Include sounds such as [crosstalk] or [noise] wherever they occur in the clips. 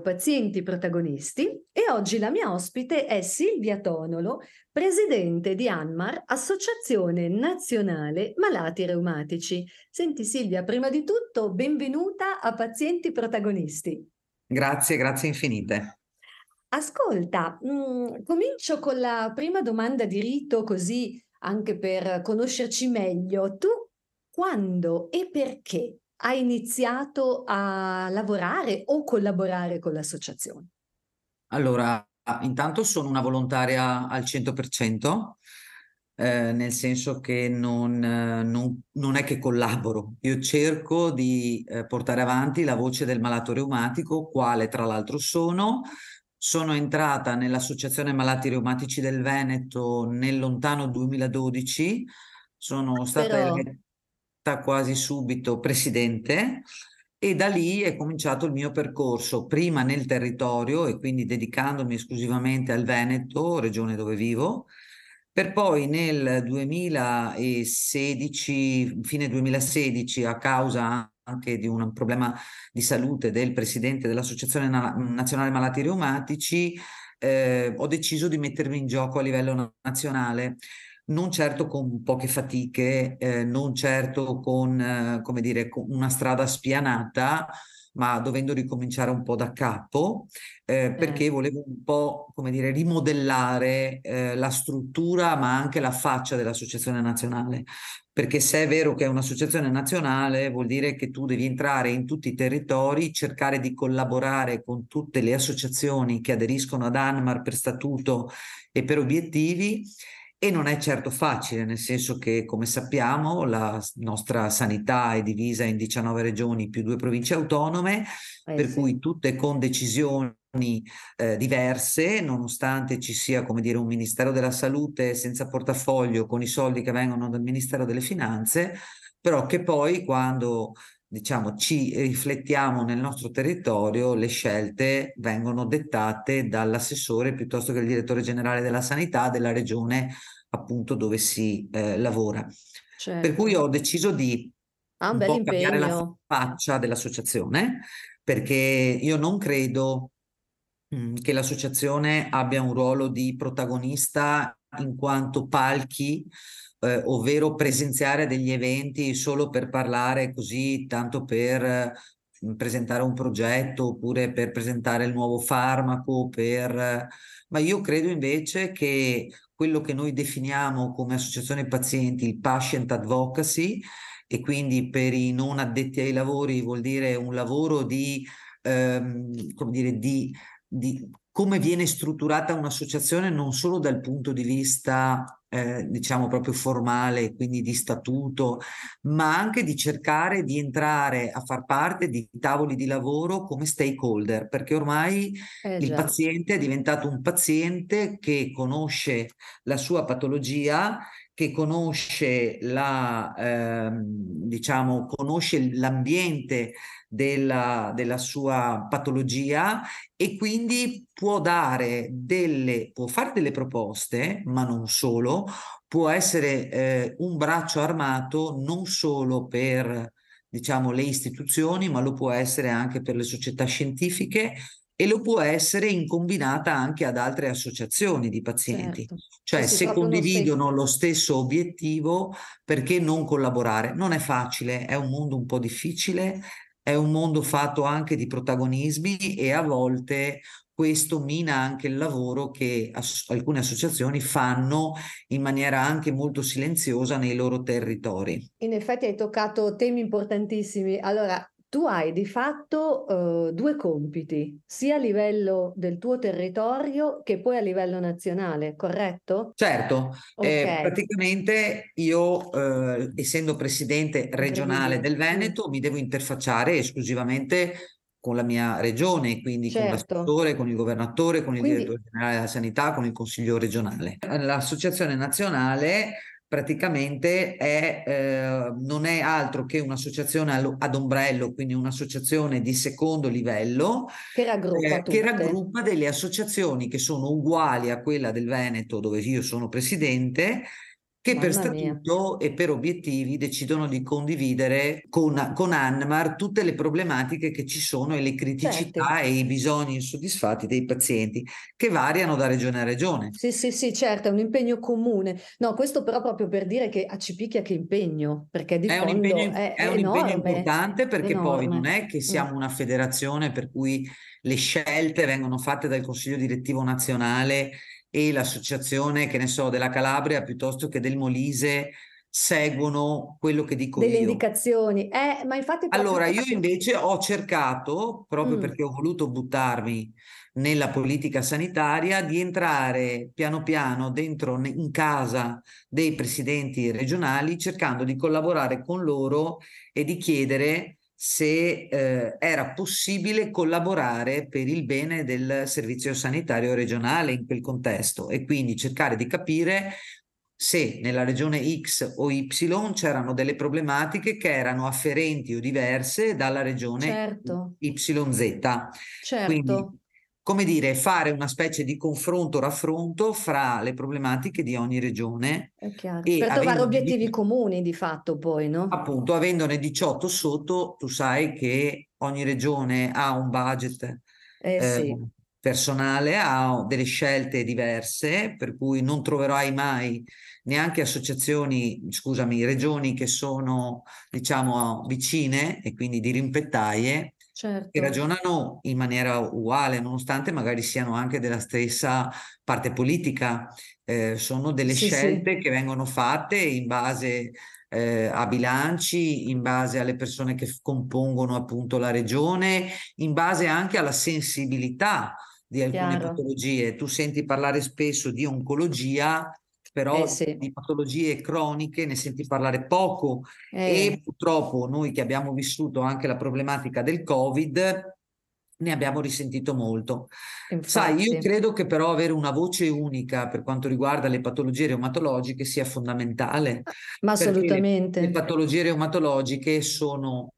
Pazienti Protagonisti e oggi la mia ospite è Silvia Tonolo, presidente di ANMAR, Associazione Nazionale Malati Reumatici. Senti Silvia, prima di tutto benvenuta a Pazienti Protagonisti. Grazie, grazie infinite. Ascolta, mh, mm, comincio con la prima domanda di rito così anche per conoscerci meglio. Tu quando e perché hai iniziato a lavorare o collaborare con l'associazione? Allora, intanto sono una volontaria al 100%, eh, nel senso che non, non, non, è che collaboro, io cerco di eh, portare avanti la voce del malato reumatico, quale tra l'altro sono. Sono entrata nell'Associazione Malati Reumatici del Veneto nel lontano 2012, sono stata Però... eletta quasi subito presidente e da lì è cominciato il mio percorso, prima nel territorio e quindi dedicandomi esclusivamente al Veneto, regione dove vivo, per poi nel 2016, fine 2016, a causa anche di un problema di salute del presidente dell'Associazione Nazionale Malati Reumatici, eh, ho deciso di mettermi in gioco a livello nazionale non certo con poche fatiche, eh, non certo con, eh, come dire, con una strada spianata, ma dovendo ricominciare un po' da capo, eh, perché volevo un po', come dire, rimodellare eh, la struttura, ma anche la faccia dell'associazione nazionale. Perché se è vero che è un'associazione nazionale, vuol dire che tu devi entrare in tutti i territori, cercare di collaborare con tutte le associazioni che aderiscono ad ANMAR per statuto e per obiettivi e non è certo facile, nel senso che, come sappiamo, la nostra sanità è divisa in 19 regioni più due province autonome, eh, per sì. cui tutte con decisioni eh, diverse, nonostante ci sia, come dire, un Ministero della Salute senza portafoglio con i soldi che vengono dal Ministero delle Finanze, però che poi quando diciamo, ci riflettiamo nel nostro territorio, le scelte vengono dettate dall'assessore piuttosto che il direttore generale della sanità della regione appunto dove si eh, lavora. Certo. Per cui ho certo. deciso di ah, un, po' cambiare la faccia dell'associazione perché io non credo mh, mm, che l'associazione abbia un ruolo di protagonista in quanto palchi eh, ovvero presenziare degli eventi solo per parlare così, tanto per eh, presentare un progetto oppure per presentare il nuovo farmaco, per... ma io credo invece che quello che noi definiamo come associazione pazienti, il patient advocacy, e quindi per i non addetti ai lavori vuol dire un lavoro di, ehm, come dire, di, di come viene strutturata un'associazione non solo dal punto di vista eh, diciamo proprio formale, quindi di statuto, ma anche di cercare di entrare a far parte di tavoli di lavoro come stakeholder, perché ormai eh, il paziente è diventato un paziente che conosce la sua patologia che conosce la, eh, diciamo, conosce l'ambiente della, della sua patologia e quindi può dare delle, può fare delle proposte, ma non solo, può essere eh, un braccio armato non solo per diciamo le istituzioni, ma lo può essere anche per le società scientifiche e lo può essere in combinata anche ad altre associazioni di pazienti. Certo. Cioè se condividono lo stesso obiettivo, perché non collaborare? Non è facile, è un mondo un po' difficile, è un mondo fatto anche di protagonismi e a volte questo mina anche il lavoro che as- alcune associazioni fanno in maniera anche molto silenziosa nei loro territori. In effetti hai toccato temi importantissimi. Allora, tu hai di fatto uh, due compiti, sia a livello del tuo territorio che poi a livello nazionale, corretto? Certo, eh, okay. eh, praticamente io, eh, essendo presidente regionale del Veneto, mi devo interfacciare esclusivamente con la mia regione, quindi certo. con l'assessore, con il governatore, con il quindi... direttore generale della sanità, con il consiglio regionale. L'associazione nazionale praticamente è, eh, non è altro che un'associazione ad ombrello, quindi un'associazione di secondo livello che raggruppa, eh, che raggruppa delle associazioni che sono uguali a quella del Veneto dove io sono presidente che per Mamma mia. statuto e per obiettivi decidono di condividere con, con Anmar tutte le problematiche che ci sono e le criticità Certo. e i bisogni insoddisfatti dei pazienti, che variano da regione a regione. Sì, sì, sì, certo, è un impegno comune. No, questo però proprio per dire che a Cipicchia che impegno, perché di È un fondo impegno, è, è un impegno enorme, importante perché poi non enorme. è che Mm. siamo una federazione per cui le scelte vengono fatte dal Consiglio direttivo nazionale e l'associazione, che ne so, della Calabria piuttosto che del Molise seguono quello che dico Delle io. indicazioni. Eh, ma infatti Allora, io invece ho cercato, proprio Mm. perché ho voluto buttarmi nella politica sanitaria, di entrare piano piano dentro in casa dei presidenti regionali, cercando di collaborare con loro e di chiedere se eh, era possibile collaborare per il bene del servizio sanitario regionale in quel contesto e quindi cercare di capire se nella regione X o Y c'erano delle problematiche che erano afferenti o diverse dalla regione Certo, YZ. certo, Quindi, come dire, fare una specie di confronto-raffronto fra le problematiche di ogni regione è chiaro. e Per trovare avendone obiettivi comuni di fatto poi, no? appunto, avendone 18 sotto, tu sai che ogni regione ha un budget Eh eh, sì, personale, ha delle scelte diverse, per cui non troverai mai neanche associazioni, scusami, regioni che sono, diciamo, vicine e quindi di rimpettaie che certo. ragionano in maniera uguale, nonostante magari siano anche della stessa parte politica. Eh, sono delle Sì, sì, scelte che vengono fatte in base eh, a bilanci, in base alle persone che compongono appunto la regione, in base anche alla sensibilità di alcune chiaro. patologie. Tu senti parlare spesso di oncologia, Eh però sì, di patologie croniche ne senti parlare poco eh, e purtroppo noi che abbiamo vissuto anche la problematica del Covid ne abbiamo risentito molto. Sai, io infatti, credo che però avere una voce unica per quanto riguarda le patologie reumatologiche sia fondamentale, ma perché le assolutamente. patologie reumatologiche sono,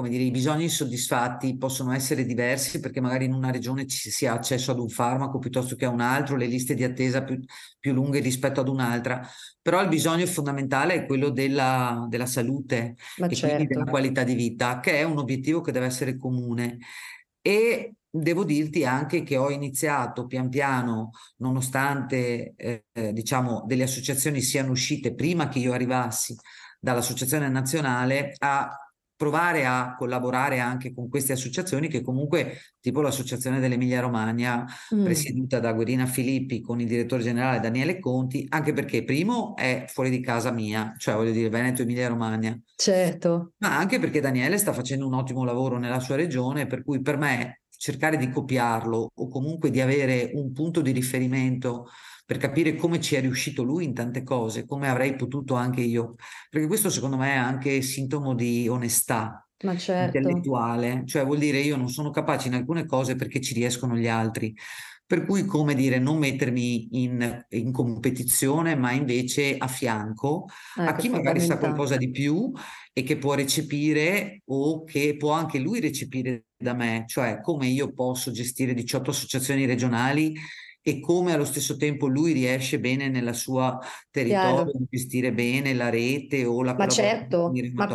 come dire, i bisogni insoddisfatti possono essere diversi perché magari in una regione ci si ha accesso ad un farmaco piuttosto che a un altro, le liste di attesa più, più lunghe rispetto ad un'altra, però il bisogno fondamentale è quello della, della salute Ma e quindi della certo, qualità di vita, che è un obiettivo che deve essere comune. E devo dirti anche che ho iniziato pian piano, nonostante eh, diciamo delle associazioni siano uscite prima che io arrivassi dall'associazione nazionale, a provare a collaborare anche con queste associazioni che comunque, tipo l'associazione dell'Emilia Romagna, Mm, presieduta da Guerina Filippi con il direttore generale Daniele Conti, anche perché primo è fuori di casa mia, cioè voglio dire Veneto Emilia Romagna, certo, ma anche perché Daniele sta facendo un ottimo lavoro nella sua regione, per cui per me cercare di copiarlo o comunque di avere un punto di riferimento per capire come ci è riuscito lui in tante cose, come avrei potuto anche io, perché questo secondo me è anche sintomo di onestà ma certo, intellettuale, cioè vuol dire io non sono capace in alcune cose perché ci riescono gli altri. Per cui, come dire, non mettermi in, in competizione, ma invece a fianco a ecco, chi magari sa qualcosa di più e che può recepire o che può anche lui recepire da me, cioè come io posso gestire 18 associazioni regionali e come allo stesso tempo lui riesce bene nella sua territorio di gestire bene la rete o la Ma certo, ma,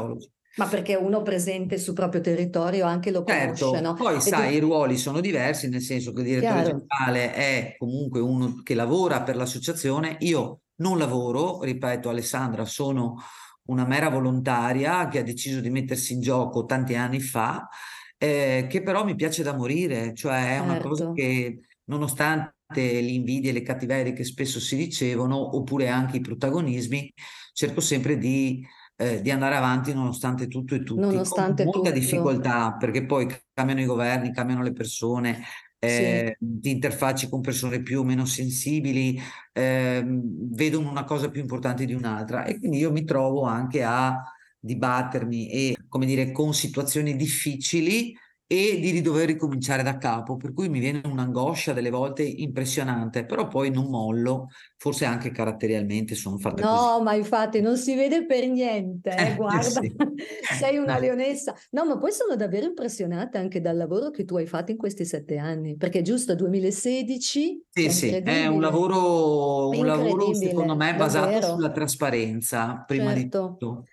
ma perché uno presente sul proprio territorio anche lo conosce, Certo, no? poi E sai, di- i ruoli sono diversi, nel senso che il direttore chiaro, generale è comunque uno che lavora per l'associazione. Io non lavoro, ripeto, Alessandra, sono una mera volontaria che ha deciso di mettersi in gioco tanti anni fa, eh, che però mi piace da morire, cioè è una cosa certo, che nonostante le invidie e le cattiverie che spesso si ricevono, oppure anche i protagonismi, cerco sempre di eh, di andare avanti nonostante tutto e tutti, con nonostante molta tutto, difficoltà, perché poi cambiano i governi, cambiano le persone, sì, eh, ti interfacci con persone più o meno sensibili, ehm, vedono una cosa più importante di un'altra. E quindi io mi trovo anche a dibattermi e, come dire, con situazioni difficili e di dover ricominciare da capo, per cui mi viene un'angoscia delle volte impressionante, però poi non mollo, forse anche caratterialmente sono fatta no, così. No, ma infatti non si vede per niente, eh, [laughs] guarda, sì. [laughs] sei una leonessa. No, ma poi sono davvero impressionata anche dal lavoro che tu hai fatto in questi sette anni, perché giusto, 2016 sì, è sì, è un lavoro, un lavoro secondo me basato davvero. sulla trasparenza, prima certo. di tutto.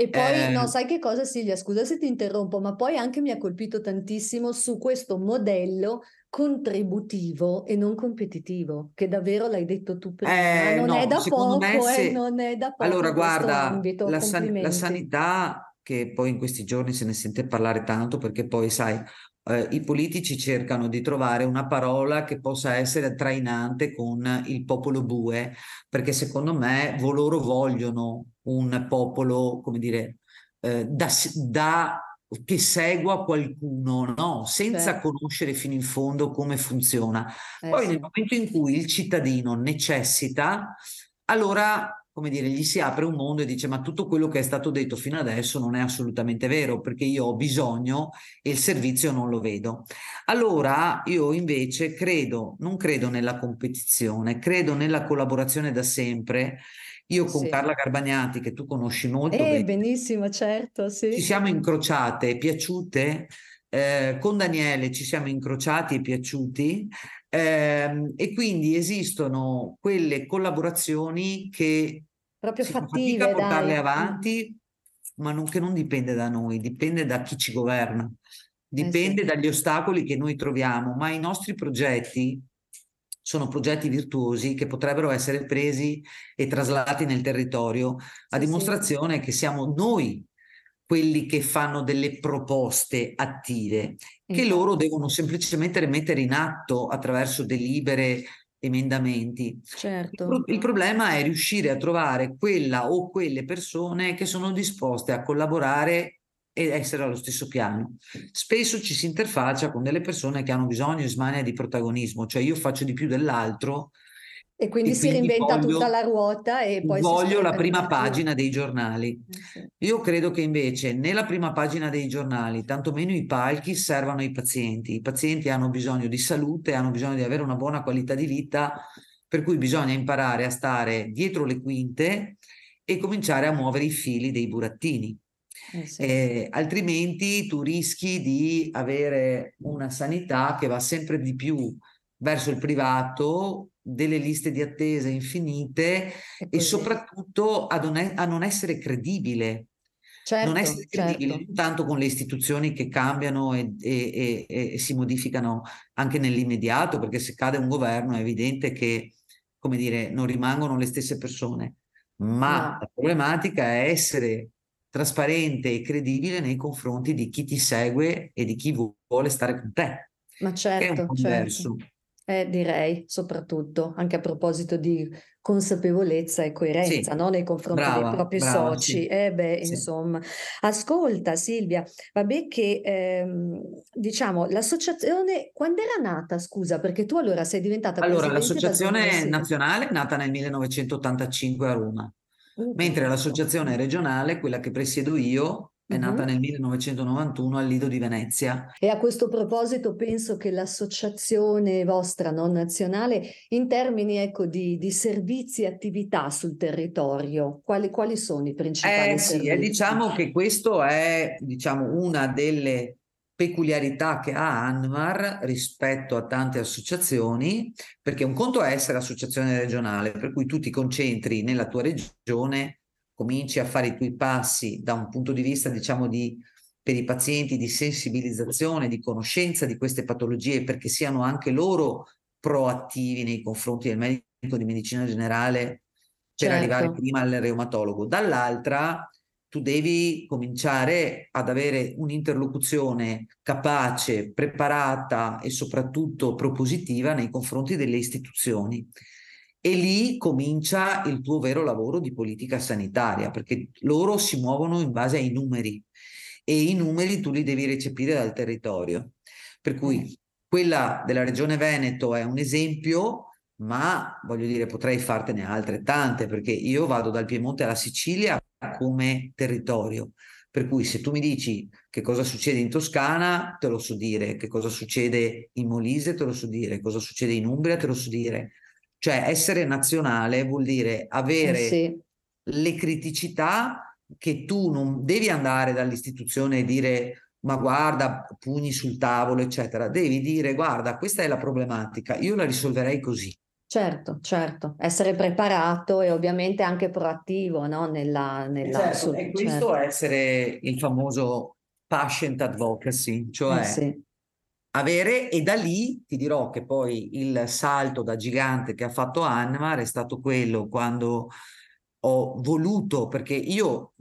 E poi, eh, no, sai che cosa Silvia, scusa se ti interrompo, ma poi anche mi ha colpito tantissimo su questo modello contributivo e non competitivo, che davvero l'hai detto tu prima, eh, non, no, è da poco, me se... eh, non è da poco, Allora, guarda, ambito, la, san- la sanità, che poi in questi giorni se ne sente parlare tanto, perché poi, sai, eh, i politici cercano di trovare una parola che possa essere trainante con il popolo bue, perché secondo me loro vogliono un popolo, come dire, eh, da, da, che segua qualcuno, no? senza certo. conoscere fino in fondo come funziona. Eh, Poi sì. nel momento in cui il cittadino necessita, allora come dire, gli si apre un mondo e dice ma tutto quello che è stato detto fino adesso non è assolutamente vero perché io ho bisogno e il servizio non lo vedo. Allora io invece credo, non credo nella competizione, credo nella collaborazione da sempre. Io con sì. Carla Garbagnati, che tu conosci molto eh, bene, benissimo, certo, sì. ci siamo incrociate, piaciute. Eh, con Daniele ci siamo incrociati e piaciuti eh, e quindi esistono quelle collaborazioni che proprio si fattive, fa fatica a portarle dai. avanti, ma non, che non dipende da noi, dipende da chi ci governa, dipende eh sì. dagli ostacoli che noi troviamo, ma i nostri progetti sono progetti virtuosi che potrebbero essere presi e traslati nel territorio, a dimostrazione sì. che siamo noi quelli che fanno delle proposte attive, che loro devono semplicemente mettere in atto attraverso delibere emendamenti. Certo. Il, pro- il, problema è riuscire a trovare quella o quelle persone che sono disposte a collaborare ed essere allo stesso piano. Spesso ci si interfaccia con delle persone che hanno bisogno e smania di protagonismo, cioè io faccio di più dell'altro e quindi, e si quindi reinventa voglio, tutta la ruota e poi voglio la prima pagina dei giornali. Eh. Io credo che invece nella prima pagina dei giornali, tantomeno i palchi, servano ai pazienti. I pazienti hanno bisogno di salute, hanno bisogno di avere una buona qualità di vita, per cui bisogna imparare a stare dietro le quinte e cominciare a muovere i fili dei burattini. Eh sì. eh, altrimenti tu rischi di avere una sanità che va sempre di più verso il privato delle liste di attesa infinite e, e soprattutto a non, è, a non, essere credibile. Certo, non essere credibile certo. tanto con le istituzioni che cambiano e, e, e, si modificano anche nell'immediato, perché se cade un governo è evidente che, come dire, non rimangono le stesse persone. Ma no. la problematica è essere trasparente e credibile nei confronti di chi ti segue e di chi vuole stare con te. Ma certo, è un certo. diverso. Eh, direi soprattutto anche a proposito di consapevolezza e coerenza Sì, no? nei confronti dei brava, propri brava, soci. sì, Eh beh, sì. insomma, ascolta Silvia, vabbè che ehm, diciamo l'associazione quando era nata, scusa, perché tu allora sei diventata Allora, l'associazione 2016. nazionale è nata nel 1985 a Roma, Uh, mentre l'associazione regionale, quella che presiedo io, è nata Mhm. nel 1991 al Lido di Venezia. E a questo proposito penso che l'associazione vostra non nazionale, in termini ecco, di, di servizi e attività sul territorio, quali, quali sono i principali Eh sì, e servizi? diciamo che questo è diciamo, una delle peculiarità che ha Anmar rispetto a tante associazioni, perché un conto è essere associazione regionale, per cui tu ti concentri nella tua regione, cominci a fare i tuoi passi da un punto di vista, diciamo, di, per i pazienti di sensibilizzazione, di conoscenza di queste patologie, perché siano anche loro proattivi nei confronti del medico di medicina generale per arrivare Certo, prima al reumatologo. Dall'altra, tu devi cominciare ad avere un'interlocuzione capace, preparata e soprattutto propositiva nei confronti delle istituzioni. E lì comincia il tuo vero lavoro di politica sanitaria, perché loro si muovono in base ai numeri e i numeri tu li devi recepire dal territorio. Per cui quella della Regione Veneto è un esempio, ma voglio dire, potrei fartene altrettante, perché io vado dal Piemonte alla Sicilia come territorio, Per cui se tu mi dici che cosa succede in Toscana, te lo so dire, che cosa succede in Molise, te lo so dire, cosa succede in Umbria, te lo so dire. Cioè essere nazionale vuol dire avere eh sì. le criticità che tu non devi andare dall'istituzione e dire ma guarda, pugni sul tavolo, eccetera. Devi dire guarda, questa è la problematica, io la risolverei così. Certo, certo, essere preparato e ovviamente anche proattivo no? nella, nella certo, sul, e questo certo. essere il famoso patient advocacy, cioè eh sì. Avere, e da lì ti dirò che poi il salto da gigante che ha fatto Anmar è stato quello quando ho voluto, perché io,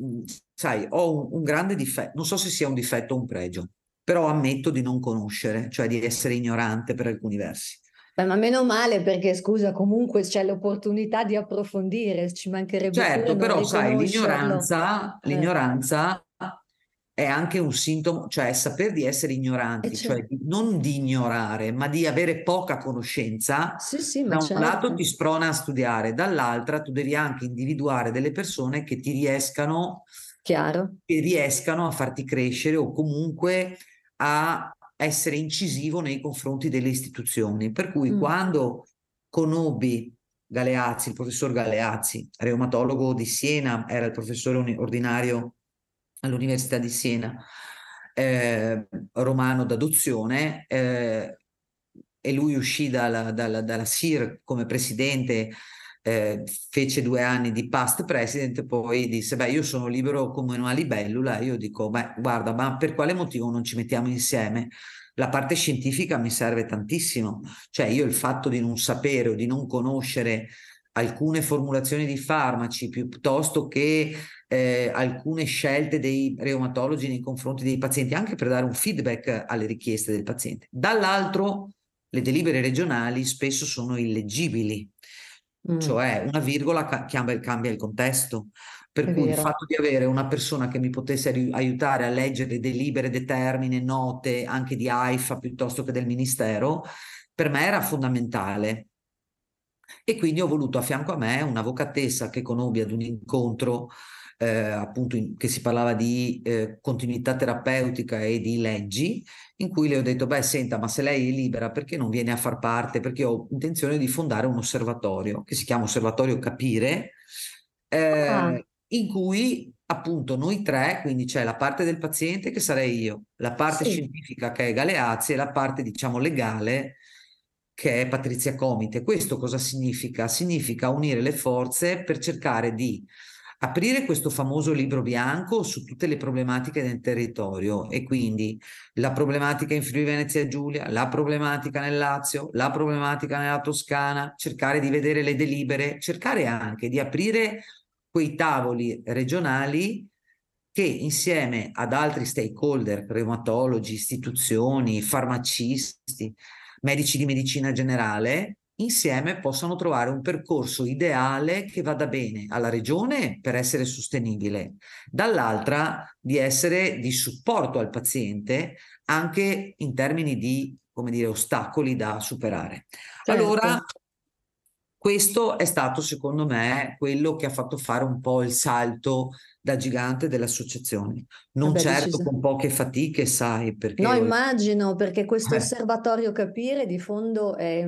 sai, ho un, un grande difetto, non so se sia un difetto o un pregio, però ammetto di non conoscere, cioè di essere ignorante per alcuni versi. Beh, ma meno male perché scusa, comunque c'è l'opportunità di approfondire, ci mancherebbe Certo, però sai, l'ignoranza, eh. l'ignoranza è anche un sintomo, cioè saper di essere ignoranti, cioè certo. non di ignorare, ma di avere poca conoscenza. Sì, sì, da un certo. lato ti sprona a studiare, dall'altra tu devi anche individuare delle persone che ti riescano, Chiaro. che riescano a farti crescere o comunque a essere incisivo nei confronti delle istituzioni. Per cui mm. quando conobbi Galeazzi, il professor Galeazzi, reumatologo di Siena, era il professore ordinario all'Università di Siena, eh, romano d'adozione, eh, e lui uscì dalla, dalla, dalla SIR come presidente eh, fece due anni di past president, poi disse, beh, io sono libero come una libellula, io dico, beh, guarda, ma per quale motivo non ci mettiamo insieme? La parte scientifica mi serve tantissimo, cioè io il fatto di non sapere o di non conoscere alcune formulazioni di farmaci piuttosto che eh, alcune scelte dei reumatologi nei confronti dei pazienti, anche per dare un feedback alle richieste del paziente. Dall'altro, le delibere regionali spesso sono illeggibili, mm. cioè una virgola cambia, cambia il contesto. Per È cui vero. il fatto di avere una persona che mi potesse aiutare a leggere delibere, determine, note anche di AIFA piuttosto che del Ministero, per me era fondamentale. E quindi ho voluto a fianco a me un'avvocatessa che conobbi ad un incontro eh, appunto in, che si parlava di eh, continuità terapeutica e di leggi, in cui le ho detto, beh senta, ma se lei è libera perché non viene a far parte? Perché ho intenzione di fondare un osservatorio che si chiama Osservatorio Capire, eh, ah. in cui appunto noi tre, quindi c'è la parte del paziente che sarei io, la parte sì. scientifica che è Galeazzi e la parte diciamo legale che è Patrizia Comite. Questo cosa significa? Significa unire le forze per cercare di aprire questo famoso libro bianco su tutte le problematiche del territorio e quindi la problematica in Friuli Venezia Giulia, la problematica nel Lazio, la problematica nella Toscana, cercare di vedere le delibere, cercare anche di aprire quei tavoli regionali che insieme ad altri stakeholder, reumatologi, istituzioni, farmacisti, medici di medicina generale, insieme possano trovare un percorso ideale che vada bene alla regione per essere sostenibile, dall'altra di essere di supporto al paziente anche in termini di come dire, ostacoli da superare. Certo. Allora, questo è stato secondo me quello che ha fatto fare un po' il salto da gigante dell'associazione. Non Vabbè, certo decisa. con poche fatiche, sai, perché... No, immagino, perché questo eh. osservatorio capire di fondo è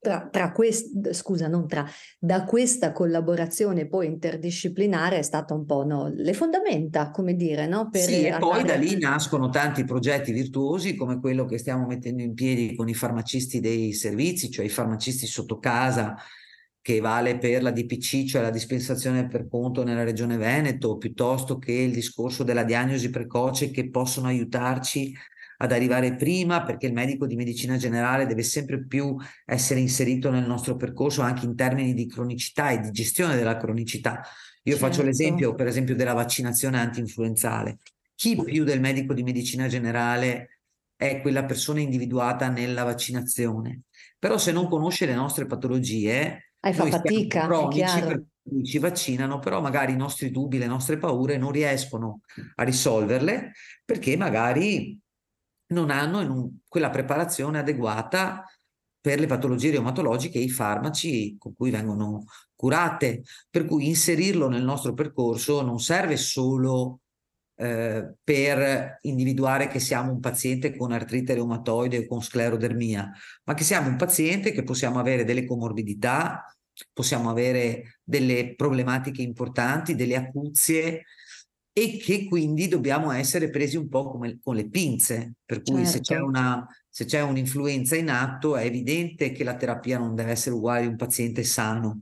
tra, tra quest, scusa, non tra, da questa collaborazione poi interdisciplinare è stata un po' no, le fondamenta, come dire, no? Per sì, e poi da lì nascono tanti progetti virtuosi come quello che stiamo mettendo in piedi con i farmacisti dei servizi, cioè i farmacisti sotto casa, che vale per la DPC, cioè la dispensazione per conto nella regione Veneto, piuttosto che il discorso della diagnosi precoce che possono aiutarci ad arrivare prima perché il medico di medicina generale deve sempre più essere inserito nel nostro percorso anche in termini di cronicità e di gestione della cronicità. Io certo. faccio l'esempio per esempio della vaccinazione anti-influenzale. Chi più del medico di medicina generale è quella persona individuata nella vaccinazione? Però se non conosce le nostre patologie, hai fa fatica, cronici, per cui ci vaccinano, però magari i nostri dubbi, le nostre paure non riescono a risolverle perché magari non hanno un, quella preparazione adeguata per le patologie reumatologiche e i farmaci con cui vengono curate. Per cui inserirlo nel nostro percorso non serve solo eh, per individuare che siamo un paziente con artrite reumatoide o con sclerodermia, ma che siamo un paziente che possiamo avere delle comorbidità, possiamo avere delle problematiche importanti, delle acuzie e che quindi dobbiamo essere presi un po' come con le pinze, per cui certo. se c'è certo. una se c'è un'influenza in atto è evidente che la terapia non deve essere uguale a un paziente sano.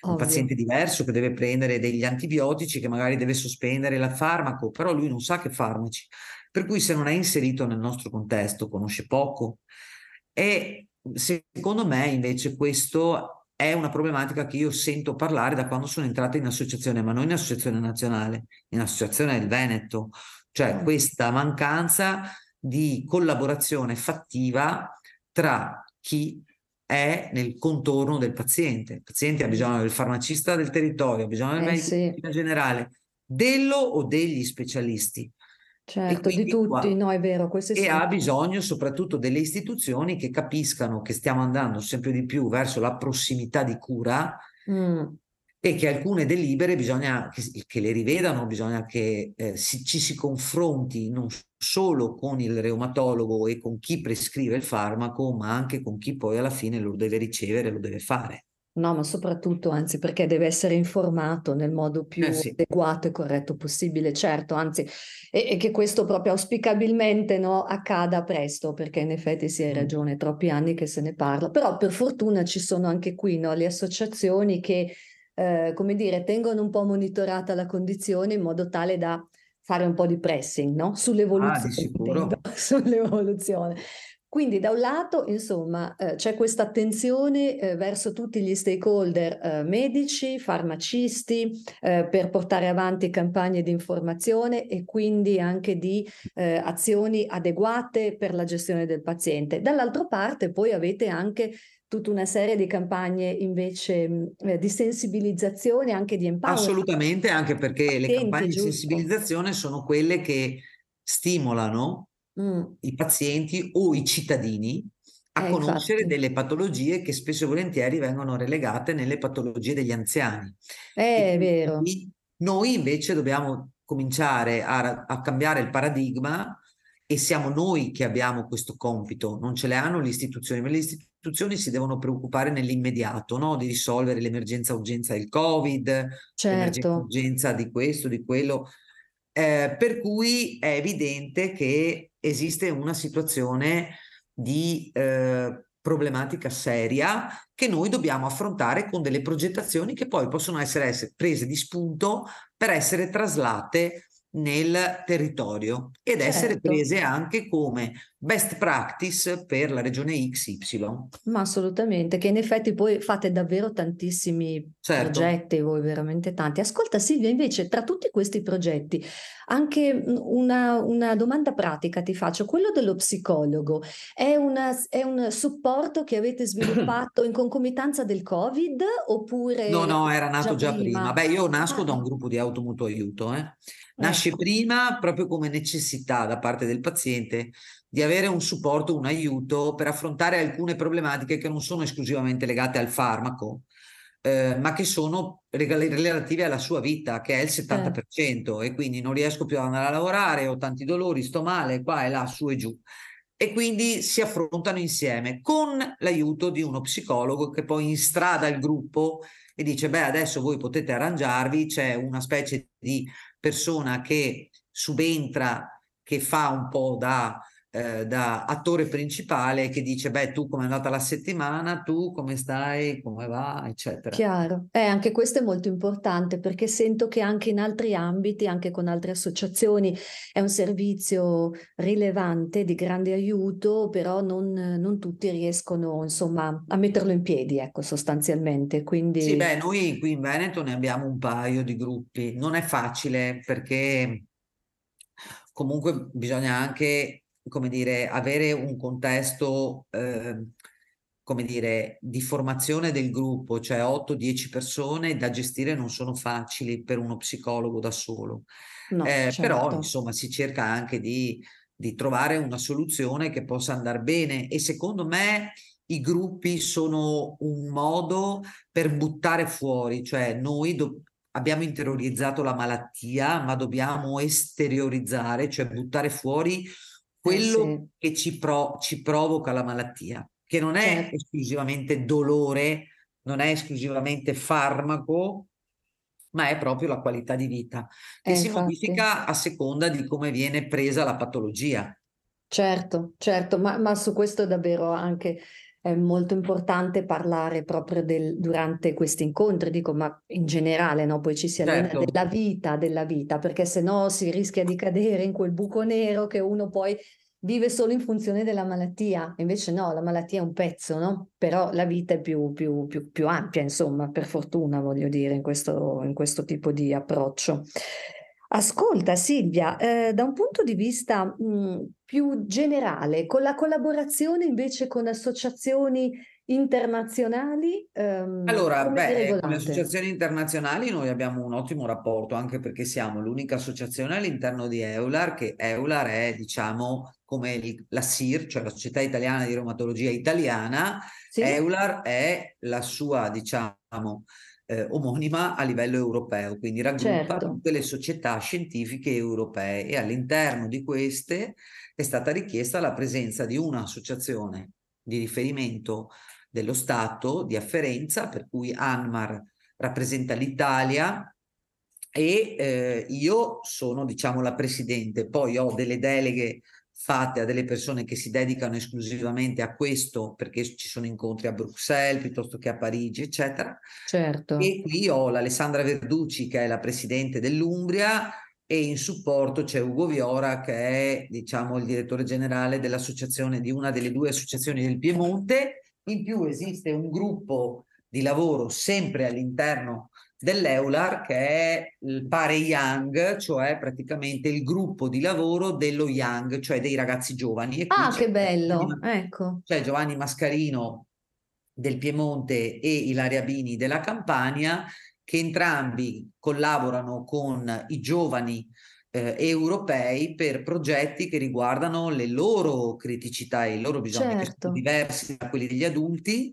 Ovvio. Un paziente diverso che deve prendere degli antibiotici, che magari deve sospendere il farmaco, però lui non sa che farmaci. Per cui se non è inserito nel nostro contesto, conosce poco. E secondo me invece questo è una problematica che io sento parlare da quando sono entrata in associazione, ma non in associazione nazionale, in associazione del Veneto. Cioè mm. questa mancanza di collaborazione fattiva tra chi è nel contorno del paziente. Il paziente ha bisogno del farmacista del territorio, ha bisogno del eh, medico sì. generale, dello o degli specialisti. Certo, di tutti, qua, no, è vero. E ha bisogno soprattutto delle istituzioni che capiscano che stiamo andando sempre di più verso la prossimità di cura mm e che alcune delibere bisogna che, che le rivedano, bisogna che eh, si, ci si confronti non solo con il reumatologo e con chi prescrive il farmaco, ma anche con chi poi alla fine lo deve ricevere, lo deve fare. No, ma soprattutto, anzi, perché deve essere informato nel modo più eh sì. adeguato e corretto possibile, certo, anzi, e, e che questo proprio auspicabilmente no, accada presto, perché in effetti si hai ragione, troppi anni che se ne parla, però per fortuna ci sono anche qui no, le associazioni che eh, come dire, tengono un po' monitorata la condizione in modo tale da fare un po' di pressing no? sull'evoluzione. [laughs] Ah, sull'evoluzione. Quindi da un lato, insomma, eh, c'è questa attenzione eh, verso tutti gli stakeholder eh, medici, farmacisti, eh, per portare avanti campagne di informazione e quindi anche di eh, azioni adeguate per la gestione del paziente. Dall'altra parte poi avete anche tutta una serie di campagne invece mm, eh, di sensibilizzazione, anche di empowerment. Assolutamente, anche perché Attenti, le campagne giusto. di sensibilizzazione sono quelle che stimolano mm. i pazienti o i cittadini a eh, conoscere infatti. delle patologie che spesso e volentieri vengono relegate nelle patologie degli anziani. Eh, è vero. Noi invece dobbiamo cominciare a, a cambiare il paradigma e siamo noi che abbiamo questo compito, non ce le hanno le istituzioni, ma le istituzioni si devono preoccupare nell'immediato, no? di risolvere l'emergenza urgenza del Covid, certo. l'emergenza urgenza di questo, di quello. Eh, per cui è evidente che esiste una situazione di eh, problematica seria che noi dobbiamo affrontare con delle progettazioni che poi possono essere, essere prese di spunto per essere traslate nel territorio ed certo. essere prese anche come best practice per la regione XY. Ma assolutamente, che in effetti poi fate davvero tantissimi certo. progetti, voi veramente tanti. Ascolta Silvia, invece tra tutti questi progetti, anche una, una domanda pratica ti faccio, quello dello psicologo, è, una, è un supporto che avete [clears throat] sviluppato in concomitanza del Covid oppure... No, no, era nato già, già prima. prima. Beh, io nasco ah. da un gruppo di automutuo aiuto, eh. Nasce ecco. prima proprio come necessità da parte del paziente di avere un supporto, un aiuto per affrontare alcune problematiche che non sono esclusivamente legate al farmaco, eh, ma che sono relative alla sua vita, che è il 70%, eh. e quindi non riesco più ad andare a lavorare, ho tanti dolori, sto male, qua e là, su e giù. E quindi si affrontano insieme con l'aiuto di uno psicologo che poi instrada il gruppo e dice, beh, adesso voi potete arrangiarvi, c'è una specie di persona che subentra, che fa un po' da, eh, da attore principale, che dice, beh, tu come è andata la settimana, tu come stai, come va, eccetera. Chiaro. Eh, anche questo è molto importante perché sento che anche in altri ambiti, anche con altre associazioni, è un servizio rilevante, di grande aiuto, però non, non tutti riescono, insomma, a metterlo in piedi, ecco, sostanzialmente. Quindi... Sì, beh, noi qui in Veneto ne abbiamo un paio di gruppi. Non è facile perché comunque bisogna anche, come dire, avere un contesto, eh, come dire, di formazione del gruppo, cioè 8-10 persone da gestire non sono facili per uno psicologo da solo. No, eh, certo. Però, insomma, si cerca anche di, di trovare una soluzione che possa andare bene e secondo me i gruppi sono un modo per buttare fuori, cioè noi do- abbiamo interiorizzato la malattia, ma dobbiamo esteriorizzare, cioè buttare fuori quello eh sì. che ci, pro- ci, provoca la malattia, che non è certo. esclusivamente dolore, non è esclusivamente farmaco, ma è proprio la qualità di vita, che eh, si infatti. modifica a seconda di come viene presa la patologia. Certo, certo, ma, ma su questo davvero anche è molto importante parlare proprio del, durante questi incontri, dico, ma in generale, no? Poi ci si allena certo. della vita, della vita, perché se no si rischia di cadere in quel buco nero che uno poi vive solo in funzione della malattia. Invece no, la malattia è un pezzo, no? Però la vita è più, più, più, più ampia, insomma, per fortuna, voglio dire, in questo, in questo tipo di approccio. Ascolta Silvia, eh, da un punto di vista mh, più generale, con la collaborazione invece con associazioni internazionali? Ehm, allora, beh, con le associazioni internazionali noi abbiamo un ottimo rapporto, anche perché siamo l'unica associazione all'interno di EULAR, che EULAR è, diciamo, come il, la SIR, cioè la Società Italiana di Reumatologia Italiana, sì. EULAR è la sua, diciamo, eh, omonima a livello europeo, quindi raggruppa certo. tutte le società scientifiche europee e all'interno di queste è stata richiesta la presenza di un'associazione di riferimento dello Stato di afferenza, per cui ANMAR rappresenta l'Italia e eh, io sono diciamo la presidente, poi ho delle deleghe fatte a delle persone che si dedicano esclusivamente a questo perché ci sono incontri a Bruxelles piuttosto che a Parigi, eccetera. Certo. E qui ho l'Alessandra Verducci che è la presidente dell'Umbria e in supporto c'è Ugo Viora che è diciamo il direttore generale dell'associazione di una delle due associazioni del Piemonte. In più esiste un gruppo di lavoro sempre all'interno dell'EULAR che è il pare Young, cioè praticamente il gruppo di lavoro dello Young, cioè dei ragazzi giovani. ah, che bello, ecco. Cioè Giovanni Mascarino del Piemonte e Ilaria Bini della Campania, che entrambi collaborano con i giovani eh, europei per progetti che riguardano le loro criticità e i loro bisogni, certo. che sono diversi da quelli degli adulti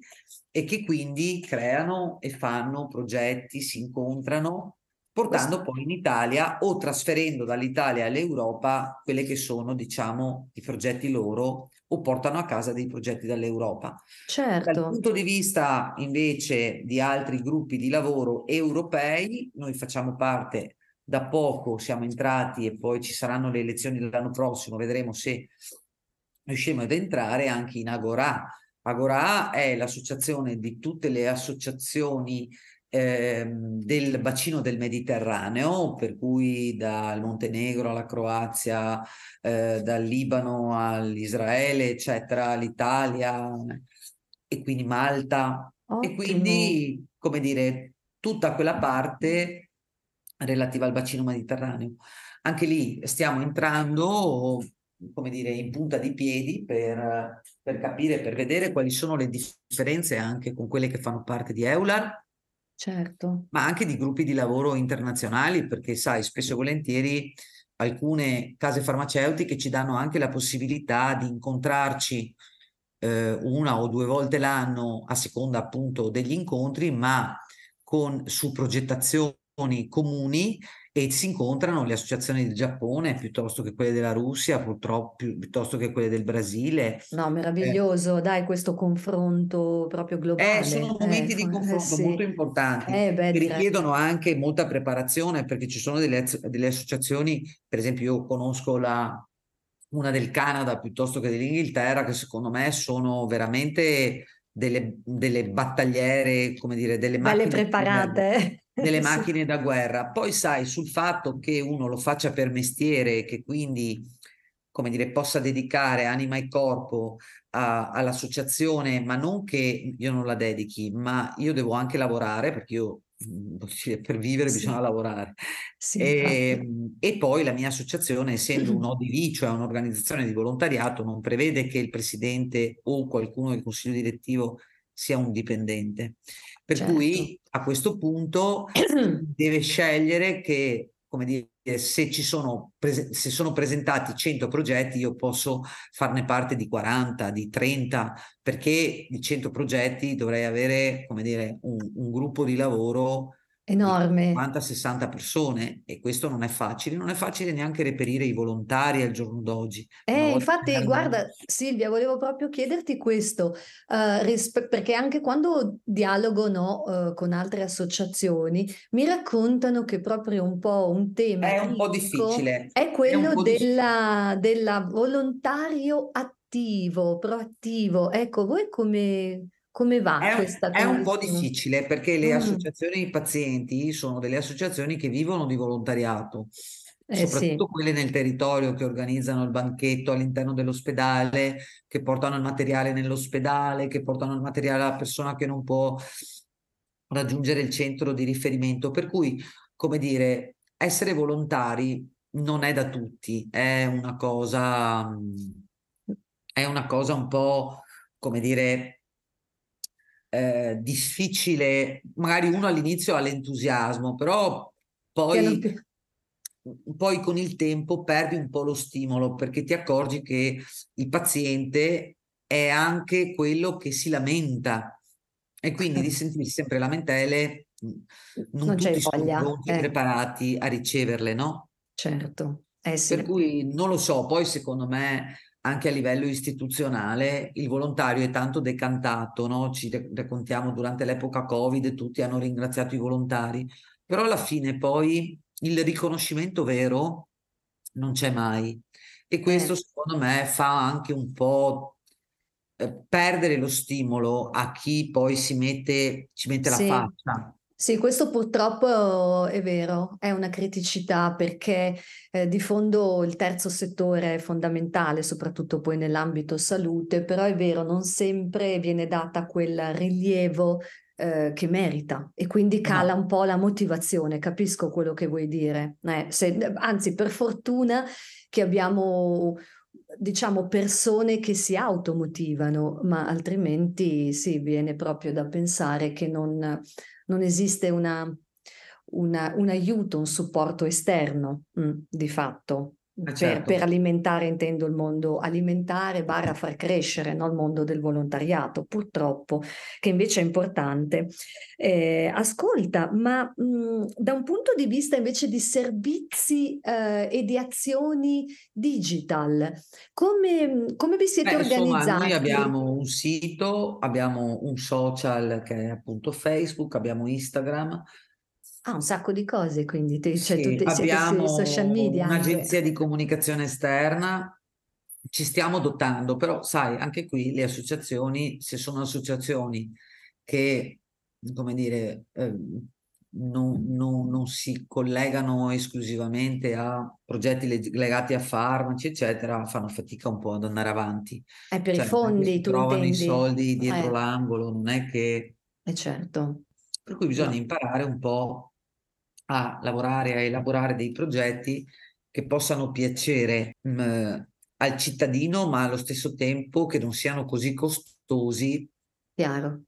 e che quindi creano e fanno progetti, si incontrano, portando poi in Italia o trasferendo dall'Italia all'Europa quelle che sono, diciamo, i progetti loro o portano a casa dei progetti dall'Europa. Certo. Dal punto di vista invece di altri gruppi di lavoro europei, noi facciamo parte da poco, siamo entrati e poi ci saranno le elezioni l'anno prossimo, vedremo se riusciremo ad entrare anche in Agora, Agora è l'associazione di tutte le associazioni eh, del bacino del Mediterraneo, per cui dal Montenegro alla Croazia, eh, dal Libano all'Israele, eccetera, l'Italia e quindi Malta. Ottimo. E quindi, come dire, tutta quella parte relativa al bacino mediterraneo. Anche lì stiamo entrando come dire, in punta di piedi per, per capire, per vedere quali sono le differenze anche con quelle che fanno parte di Eular, certo. ma anche di gruppi di lavoro internazionali, perché sai, spesso e volentieri alcune case farmaceutiche ci danno anche la possibilità di incontrarci eh, una o due volte l'anno a seconda appunto degli incontri, ma con, su progettazioni comuni e si incontrano le associazioni del Giappone piuttosto che quelle della Russia, purtroppo piuttosto che quelle del Brasile. No, meraviglioso, eh, dai, questo confronto proprio globale. Eh, sono momenti eh, di confronto eh, sì. molto importanti eh, beh, che richiedono anche molta preparazione perché ci sono delle, delle associazioni, per esempio io conosco la, una del Canada piuttosto che dell'Inghilterra che secondo me sono veramente delle, delle battagliere, come dire, delle macchine. Belle preparate delle [laughs] macchine da guerra. Poi sai, sul fatto che uno lo faccia per mestiere e che quindi, come dire, possa dedicare anima e corpo a, all'associazione, ma non che io non la dedichi, ma io devo anche lavorare perché io mm, [laughs] per vivere sì. bisogna lavorare. Sì, e, ehm, e, poi la mia associazione, essendo un [laughs] ODV, cioè un'organizzazione di volontariato, non prevede che il presidente o qualcuno del consiglio direttivo sia un dipendente. Per certo. cui a questo punto [clears throat] deve scegliere che, come dire, se ci sono, se sono presentati 100 progetti, io posso farne parte di 40, di 30, perché di 100 progetti dovrei avere, come dire, un, un gruppo di lavoro enorme. 50-60 persone e questo non è facile, non è facile neanche reperire i volontari al giorno d'oggi. Eh, infatti, erano... guarda Silvia, volevo proprio chiederti questo, uh, rispe- perché anche quando dialogo no, uh, con altre associazioni mi raccontano che proprio un po' un tema è un po' difficile, è quello è della, della volontario attivo, proattivo. Ecco, voi come come va è, questa È un po' difficile perché le mm. associazioni di pazienti sono delle associazioni che vivono di volontariato, eh, soprattutto sì. quelle nel territorio che organizzano il banchetto all'interno dell'ospedale, che portano il materiale nell'ospedale, che portano il materiale alla persona che non può raggiungere il centro di riferimento. Per cui, come dire, essere volontari non è da tutti, è una cosa, è una cosa un po', come dire, eh, difficile, magari uno all'inizio ha l'entusiasmo, però poi, poi con il tempo perdi un po' lo stimolo perché ti accorgi che il paziente è anche quello che si lamenta e quindi di [laughs] sentirsi sempre lamentele non, non tutti sono pronti eh. preparati a riceverle, no? Certo. Eh sì. Per cui non lo so, poi secondo me anche a livello istituzionale il volontario è tanto decantato, no? ci raccontiamo durante l'epoca Covid, tutti hanno ringraziato i volontari, però alla fine poi il riconoscimento vero non c'è mai e questo eh. secondo me fa anche un po' eh, perdere lo stimolo a chi poi si mette, ci mette sì. la faccia. Sì, questo purtroppo è vero, è una criticità perché eh, di fondo il terzo settore è fondamentale, soprattutto poi nell'ambito salute, però è vero, non sempre viene data quel rilievo eh, che merita e quindi cala no. un po' la motivazione, capisco quello che vuoi dire. Eh, se, anzi, per fortuna che abbiamo diciamo persone che si automotivano, ma altrimenti sì, viene proprio da pensare che non non esiste una, una, un aiuto, un supporto esterno mh, mm, di fatto. Eh certo. Per, per, alimentare, intendo il mondo alimentare, barra far crescere no? il mondo del volontariato, purtroppo, che invece è importante. Eh, ascolta, ma mh, da un punto di vista invece di servizi eh, e di azioni digital, come, come vi siete Beh, organizzati? Insomma, noi abbiamo un sito, abbiamo un social che è appunto Facebook, abbiamo Instagram, Ah, un sacco di cose, quindi te, cioè, sì, abbiamo social media. Un'agenzia anche. di comunicazione esterna, ci stiamo dotando, però sai, anche qui le associazioni, se sono associazioni che, come dire, eh, non, non, non, si collegano esclusivamente a progetti legati a farmaci, eccetera, fanno fatica un po' ad andare avanti. È per cioè, i fondi, tu trovano intendi? i soldi dietro eh. l'angolo, non è che... Eh certo. Per cui bisogna no. imparare un po' a lavorare, a elaborare dei progetti che possano piacere mh, mm, al cittadino, ma allo stesso tempo che non siano così costosi. Chiaro.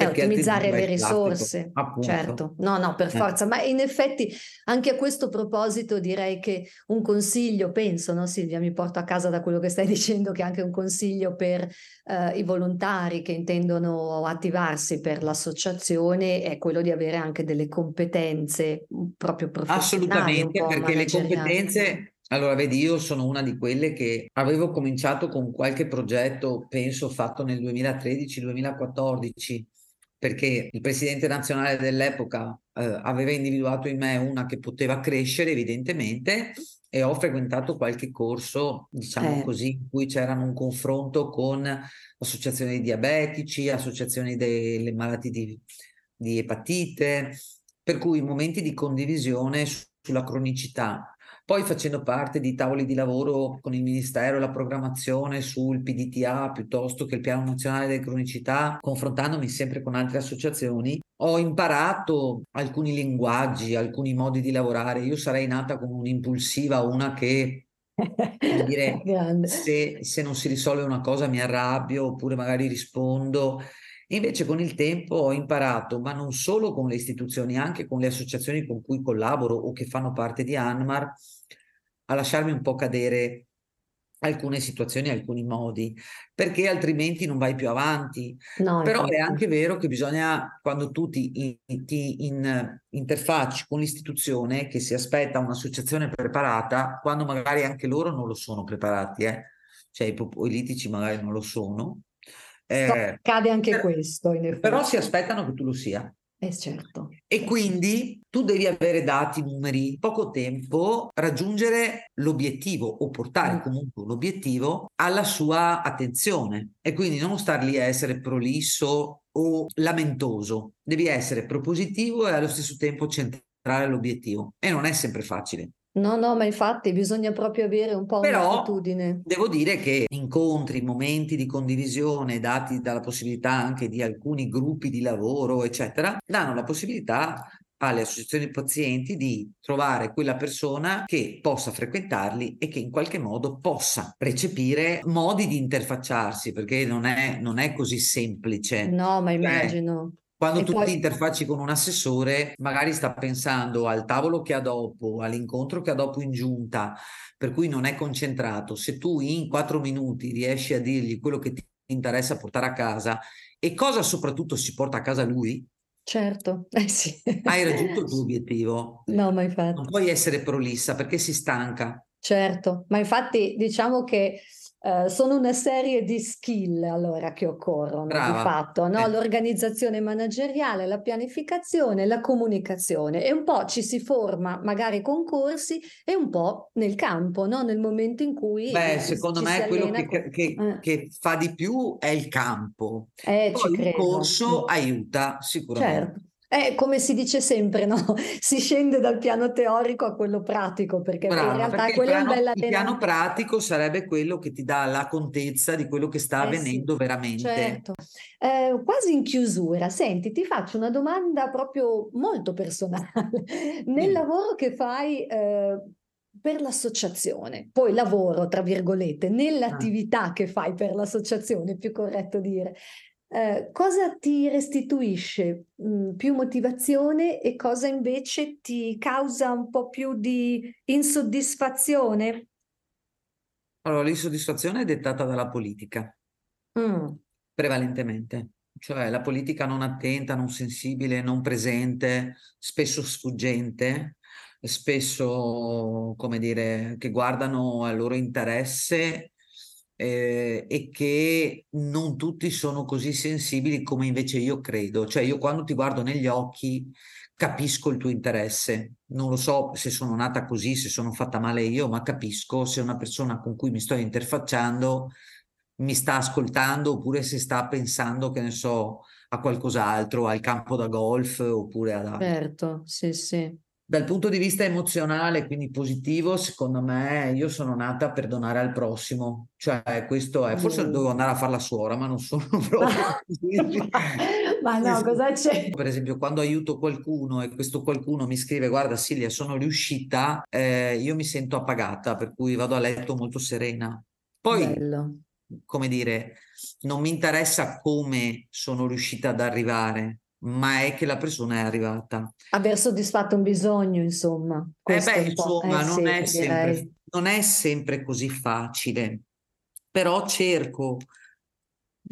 È ottimizzare le risorse, appunto. certo, no, no, per eh. forza, ma in effetti anche a questo proposito direi che un consiglio, penso, no Silvia, mi porto a casa da quello che stai [laughs] dicendo, che anche un consiglio per eh, i volontari che intendono attivarsi per l'associazione è quello di avere anche delle competenze mm, proprio professionali. Assolutamente, perché le competenze allora, vedi, io sono una di quelle che avevo cominciato con qualche progetto, penso fatto nel 2013-2014, perché il presidente nazionale dell'epoca eh, aveva individuato in me una che poteva crescere evidentemente e ho frequentato qualche corso, diciamo eh. così, in cui c'erano un confronto con associazioni di diabetici, associazioni delle malattie di, di epatite, per cui momenti di condivisione sulla cronicità poi facendo parte di tavoli di lavoro con il Ministero e la programmazione sul PDTA piuttosto che il Piano Nazionale delle Cronicità, confrontandomi sempre con altre associazioni, ho imparato alcuni linguaggi, alcuni modi di lavorare. Io sarei nata come un'impulsiva, una che dire, [laughs] se, se non si risolve una cosa mi arrabbio oppure magari rispondo. Invece con il tempo ho imparato, ma non solo con le istituzioni, anche con le associazioni con cui collaboro o che fanno parte di ANMAR, a lasciarmi un po' cadere alcune situazioni, alcuni modi, perché altrimenti non vai più avanti. No, Però infatti. è anche vero che bisogna, quando tu ti, ti in, interfacci con l'istituzione che si aspetta un'associazione preparata, quando magari anche loro non lo sono preparati, eh? cioè i politici magari non lo sono. Eh, Cade anche per, questo. Però si aspettano che tu lo sia. Eh certo. E quindi tu devi avere dati, numeri, poco tempo, raggiungere l'obiettivo o portare mm. comunque un obiettivo alla sua attenzione e quindi non star lì a essere prolisso o lamentoso, devi essere propositivo e allo stesso tempo centrare l'obiettivo e non è sempre facile. No, no, ma infatti bisogna proprio avere un po' Però un'attitudine. devo dire che incontri, momenti di condivisione dati dalla possibilità anche di alcuni gruppi di lavoro, eccetera, danno la possibilità alle associazioni pazienti di trovare quella persona che possa frequentarli e che in qualche modo possa recepire modi di interfacciarsi, perché non è, non è così semplice. No, ma cioè, immagino. Quando e tu poi... ti interfacci con un assessore, magari sta pensando al tavolo che ha dopo, all'incontro che ha dopo in giunta, per cui non è concentrato. Se tu in quattro minuti riesci a dirgli quello che ti interessa portare a casa e cosa soprattutto si porta a casa lui, Certo, [laughs] eh sì. hai raggiunto il tuo obiettivo. No, ma infatti. Non puoi essere prolissa perché si stanca. Certo, ma infatti diciamo che Uh, sono una serie di skill allora che occorrono Brava. di fatto, no? eh. l'organizzazione manageriale, la pianificazione, la comunicazione e un po' ci si forma magari con corsi e un po' nel campo, no? nel momento in cui... Beh, secondo me quello che, con... che, eh. che, fa di più è il campo. Eh, il corso aiuta sicuramente. Certo. È come si dice sempre, no? [laughs] Si scende dal piano teorico a quello pratico, perché Brava, in realtà quello piano, è un bel Il piano pratico sarebbe quello che ti dà la contezza di quello che sta eh avvenendo sì, veramente. Certo. Eh, quasi in chiusura, senti, ti faccio una domanda proprio molto personale. [laughs] Nel mm. lavoro che fai eh, per l'associazione, poi lavoro, tra virgolette, nell'attività ah. che fai per l'associazione, è più corretto dire, eh, cosa ti restituisce mh, mm, più motivazione e cosa invece ti causa un po' più di insoddisfazione? Allora, l'insoddisfazione è dettata dalla politica, mm. prevalentemente, cioè la politica non attenta, non sensibile, non presente, spesso sfuggente, spesso, come dire, che guardano al loro interesse eh, e che non tutti sono così sensibili come invece io credo. Cioè io quando ti guardo negli occhi capisco il tuo interesse. Non lo so se sono nata così, se sono fatta male io, ma capisco se una persona con cui mi sto interfacciando mi sta ascoltando oppure se sta pensando, che ne so, a qualcos'altro, al campo da golf oppure altro. Certo, sì, sì. Dal punto di vista emozionale, quindi positivo, secondo me io sono nata per donare al prossimo, cioè questo è, forse mm. dovevo andare a fare la suora, ma non sono [laughs] proprio [laughs] ma no, cosa c'è? Per esempio, quando aiuto qualcuno e questo qualcuno mi scrive, guarda Silvia, sono riuscita, eh, io mi sento appagata, per cui vado a letto molto serena. Poi, Bello. come dire, non mi interessa come sono riuscita ad arrivare, ma è che la persona è arrivata. Aver soddisfatto un bisogno, insomma. Eh beh, insomma, eh, non, sì, è sempre, non, è sempre, così facile, però cerco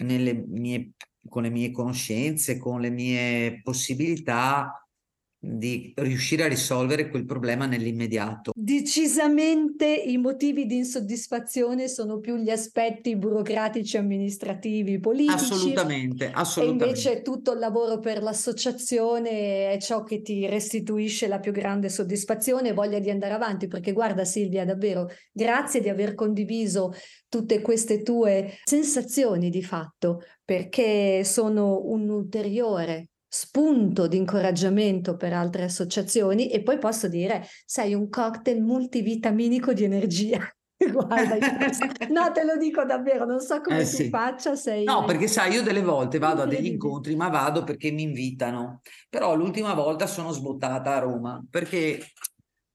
mie, con le mie conoscenze, con le mie possibilità, di riuscire a risolvere quel problema nell'immediato. Decisamente i motivi di insoddisfazione sono più gli aspetti burocratici, amministrativi, politici. Assolutamente, assolutamente. E invece tutto il lavoro per l'associazione è ciò che ti restituisce la più grande soddisfazione e voglia di andare avanti, perché guarda Silvia, davvero grazie di aver condiviso tutte queste tue sensazioni di fatto, perché sono un ulteriore spunto di incoraggiamento per altre associazioni e poi posso dire sei un cocktail multivitaminico di energia. [laughs] Guarda, [laughs] no, te lo dico davvero, non so come eh, sì. faccia. Sei... No, perché sai, io delle volte vado a degli incontri, ma vado perché mi invitano. Però l'ultima volta sono sbottata a Roma perché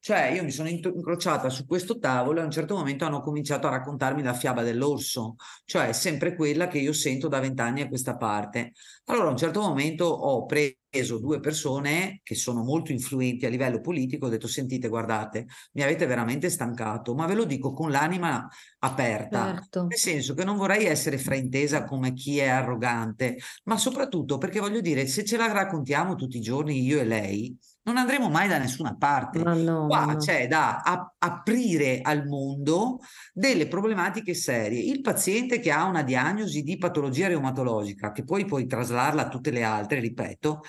cioè, io mi sono incrociata su questo tavolo e a un certo momento hanno cominciato a raccontarmi la fiaba dell'orso, cioè sempre quella che io sento da vent'anni a questa parte. Allora, a un certo momento ho preso due persone che sono molto influenti a livello politico, ho detto sentite guardate, mi avete veramente stancato, ma ve lo dico con l'anima aperta, certo. nel senso che non vorrei essere fraintesa come chi è arrogante, ma soprattutto perché voglio dire, se ce la raccontiamo tutti i giorni io e lei, non andremo mai da nessuna parte. Ma no, Qua no. c'è da ap- aprire al mondo delle problematiche serie. Il paziente che ha una diagnosi di patologia reumatologica, che poi puoi traslarla a tutte le altre, ripeto,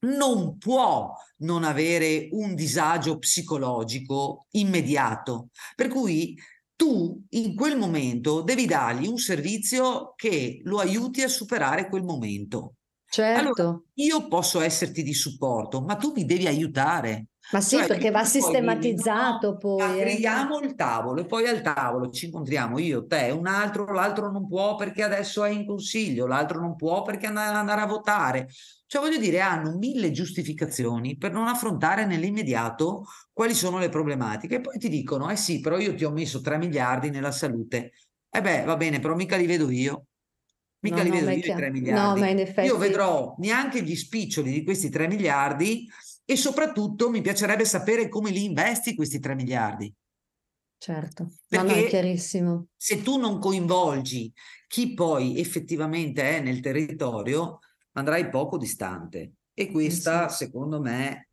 non può non avere un disagio psicologico immediato. Per cui tu in quel momento devi dargli un servizio che lo aiuti a superare quel momento. Certo. Allora, io posso esserti di supporto, ma tu mi devi aiutare. Ma sì, cioè, perché va sistematizzato poi. poi eh. Creiamo il tavolo e poi al tavolo ci incontriamo io, te, un altro, l'altro non può perché adesso è in consiglio, l'altro non può perché andare, andare a votare. Cioè voglio dire, hanno mille giustificazioni per non affrontare nell'immediato quali sono le problematiche. E poi ti dicono, eh sì, però io ti ho messo 3 miliardi nella salute. E eh beh, va bene, però mica li vedo io. Mica no, li no, vedo io i 3 miliardi. No, effetti... Io vedrò neanche gli spiccioli di questi 3 miliardi e soprattutto mi piacerebbe sapere come li investi questi 3 miliardi. Certo, Perché no, no, è chiarissimo. Se tu non coinvolgi chi poi effettivamente è nel territorio, andrai poco distante. E questa, sì. secondo me,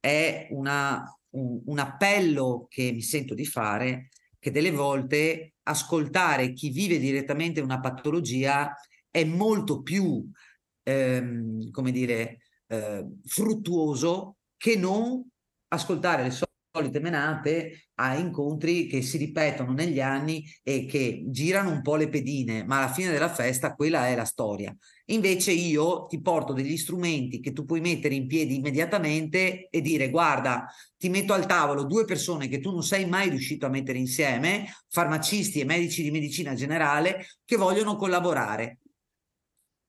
è una, un, un appello che mi sento di fare che delle volte ascoltare chi vive direttamente una patologia è molto più, ehm, come dire, eh, fruttuoso che non ascoltare le solite menate a incontri che si ripetono negli anni e che girano un po' le pedine, ma alla fine della festa quella è la storia. Invece io ti porto degli strumenti che tu puoi mettere in piedi immediatamente e dire guarda, ti metto al tavolo due persone che tu non sei mai riuscito a mettere insieme, farmacisti e medici di medicina generale, che vogliono collaborare.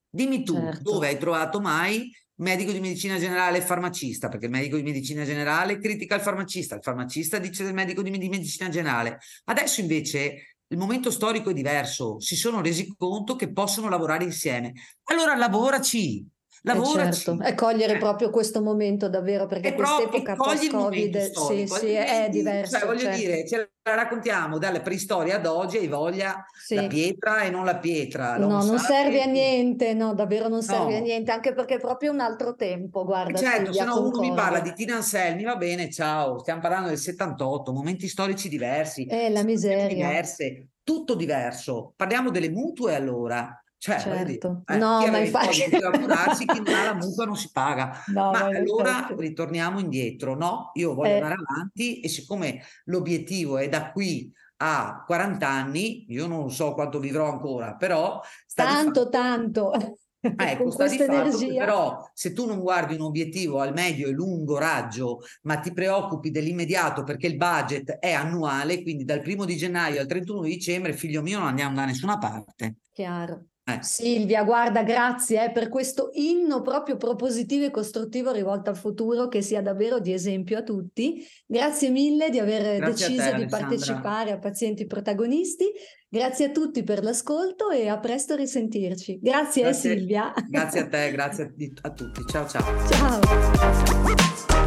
Dimmi tu certo. dove hai trovato mai medico di medicina generale e farmacista, perché il medico di medicina generale critica il farmacista, il farmacista dice del medico di, di medicina generale. Adesso invece il momento storico è diverso, si sono resi conto che possono lavorare insieme. Allora lavoraci, Lavora eh certo, e cogliere eh. proprio questo momento davvero perché quest'epoca post-Covid sì, sì, è diverso. Cioè, voglio certo. dire, ce la raccontiamo dalla preistoria ad oggi hai voglia sì. la pietra e non la pietra. No, non serve a niente, no, davvero non serve no. a niente, anche perché è proprio un altro tempo, guarda. Certo, se no uno mi parla di Tina Anselmi, va bene, ciao, stiamo parlando del 78, momenti storici diversi. Eh, la miseria. Diverse, tutto diverso. Parliamo delle mutue allora cioè, certo. eh, no, ma infatti... Chi curarsi, chi non ha la mutua non si paga. [laughs] No, ma, allora infatti... ritorniamo indietro, no? Io voglio eh. andare avanti e siccome l'obiettivo è da qui a 40 anni, io non so quanto vivrò ancora, però... Tanto, tanto. ecco, sta di [laughs] [laughs] fatto che però se tu non guardi un obiettivo al medio e lungo raggio, ma ti preoccupi dell'immediato perché il budget è annuale, quindi dal primo di gennaio al 31 di dicembre, figlio mio, non andiamo da nessuna parte. Chiaro. Eh. Silvia, guarda, grazie eh, per questo inno proprio propositivo e costruttivo rivolto al futuro che sia davvero di esempio a tutti. Grazie mille di aver grazie deciso te, di Alessandra. partecipare a Pazienti Protagonisti. Grazie a tutti per l'ascolto e a presto risentirci. Grazie, eh, grazie Silvia. Grazie a te, [laughs] grazie a tutti. Ciao ciao. Ciao.